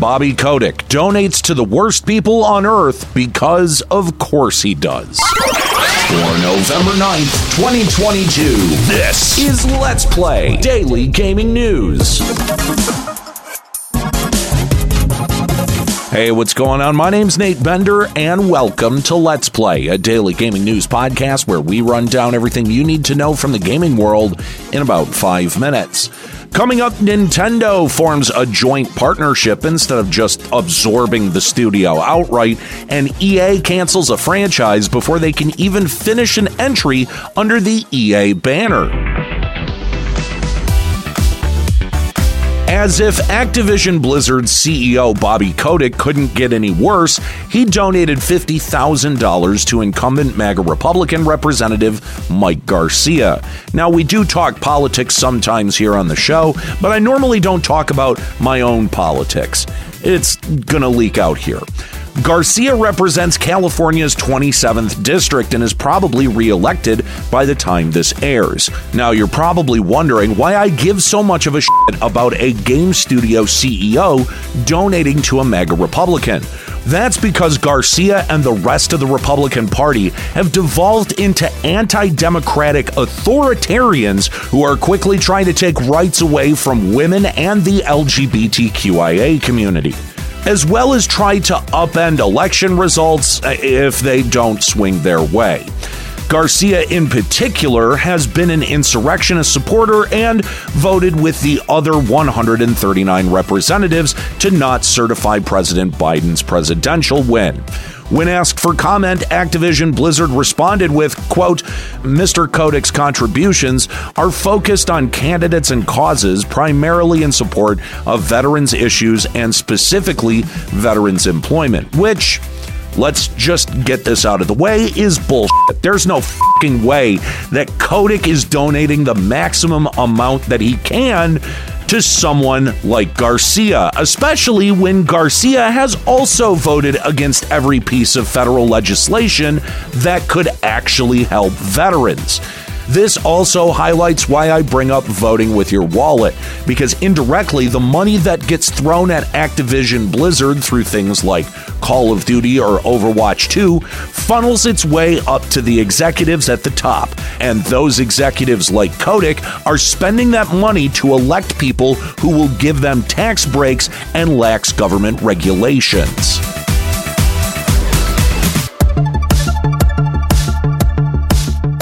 Bobby Kotick donates to the worst people on earth because of course he does. For November 9th, 2022, this is Let's Play Daily Gaming News. Hey, what's going on? My name's Nate Bender, and welcome to Let's Play, a daily gaming news podcast where we run down everything you need to know from the gaming world in about five minutes. Coming up, Nintendo forms a joint partnership instead of just absorbing the studio outright, and EA cancels a franchise before they can even finish an entry under the EA banner. As if Activision Blizzard CEO Bobby Kotick couldn't get any worse, he donated $50,000 to incumbent MAGA Republican Representative Mike Garcia. Now, we do talk politics sometimes here on the show, but I normally don't talk about my own politics. It's gonna leak out here. Garcia represents California's 27th district and is probably reelected by the time this airs. Now, you're probably wondering why I give so much of a shit about a game studio CEO donating to a MAGA Republican. That's because Garcia and the rest of the Republican Party have devolved into anti democratic authoritarians who are quickly trying to take rights away from women and the LGBTQIA community as well as try to upend election results uh, if they don't swing their way. Garcia, in particular, has been an insurrectionist supporter and voted with the other 139 representatives to not certify President Biden's presidential win. When asked for comment, Activision Blizzard responded with, quote, Mr. Kotick's contributions are focused on candidates and causes primarily in support of veterans issues and specifically veterans employment, which let's just get this out of the way, is bullshit. There's no fucking way that Kotick is donating the maximum amount that he can to someone like Garcia, especially when Garcia has also voted against every piece of federal legislation that could actually help veterans. This also highlights why I bring up voting with your wallet, because indirectly, the money that gets thrown at Activision Blizzard through things like Call of Duty or Overwatch 2 funnels its way up to the executives at the top. And those executives, like Kotick, are spending that money to elect people who will give them tax breaks and lax government regulations.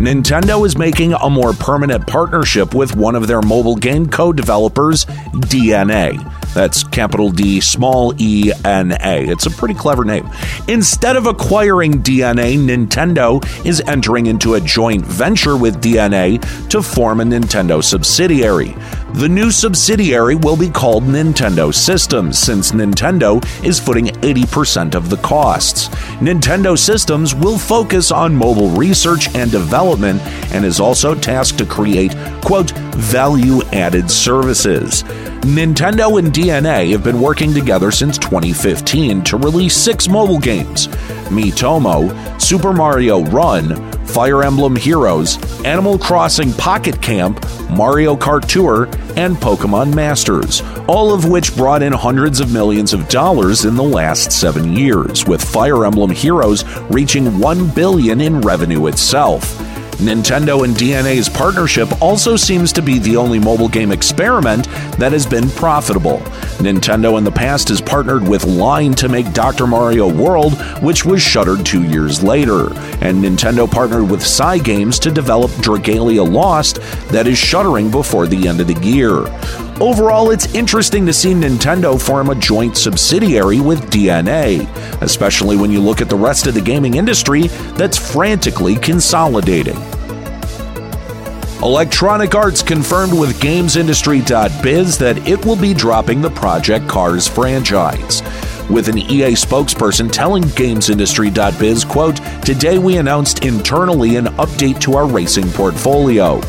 Nintendo is making a more permanent partnership with one of their mobile game co developers, DeNA. That's capital D, small e, N A. It's a pretty clever name. Instead of acquiring DeNA, Nintendo is entering into a joint venture with DeNA to form a Nintendo subsidiary. The new subsidiary will be called Nintendo Systems, since Nintendo is footing 80% of the costs. Nintendo Systems will focus on mobile research and development and is also tasked to create, quote, value added services. Nintendo and DeNA have been working together since 2015 to release six mobile games Miitomo, Super Mario Run, Fire Emblem Heroes, Animal Crossing Pocket Camp, Mario Kart Tour, and Pokemon Masters, all of which brought in hundreds of millions of dollars in the last seven years, with Fire Emblem Heroes reaching 1 billion in revenue itself. Nintendo and DeNA's partnership also seems to be the only mobile game experiment that has been profitable. Nintendo in the past has partnered with Line to make Dr. Mario World, which was shuttered two years later, and Nintendo partnered with Cygames to develop Dragalia Lost, that is shuttering before the end of the year. Overall, it's interesting to see Nintendo form a joint subsidiary with DeNA, especially when you look at the rest of the gaming industry that's frantically consolidating. Electronic Arts confirmed with GamesIndustry.biz that it will be dropping the Project Cars franchise. With an EA spokesperson telling GamesIndustry.biz, quote, Today we announced internally an update to our racing portfolio.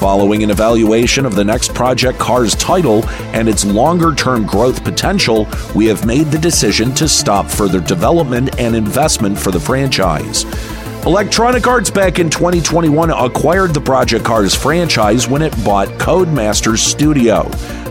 Following an evaluation of the next Project Cars title and its longer term growth potential, we have made the decision to stop further development and investment for the franchise. Electronic Arts back in 2021 acquired the Project Cars franchise when it bought Codemasters Studio.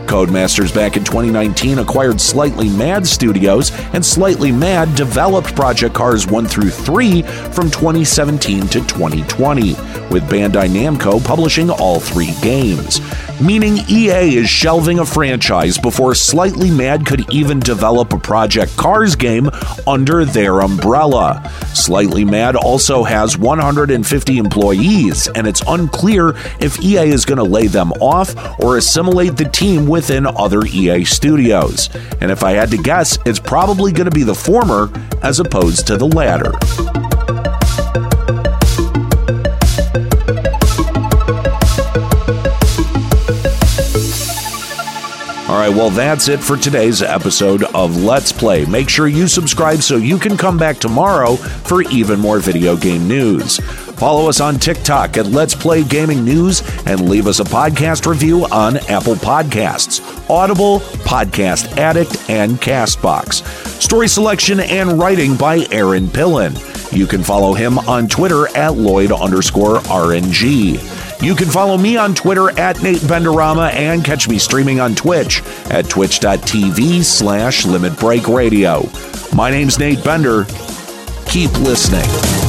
Codemasters back in 2019 acquired Slightly Mad Studios, and Slightly Mad developed Project Cars 1 through 3 from 2017 to 2020, with Bandai Namco publishing all three games. Meaning EA is shelving a franchise before Slightly Mad could even develop a Project Cars game under their umbrella. Slightly Mad also has 150 employees, and it's unclear if EA is going to lay them off or assimilate the team within other EA studios. And if I had to guess, it's probably going to be the former as opposed to the latter. All right, well, that's it for today's episode of Let's Play. Make sure you subscribe so you can come back tomorrow for even more video game news. Follow us on TikTok at Let's Play Gaming News and leave us a podcast review on Apple Podcasts, Audible, Podcast Addict, and Castbox. Story selection and writing by Aaron Pillen. You can follow him on Twitter at Lloyd underscore RNG. You can follow me on Twitter at Nate Benderama and catch me streaming on Twitch at twitch.tv slash Limit Break Radio. My name's Nate Bender. Keep listening.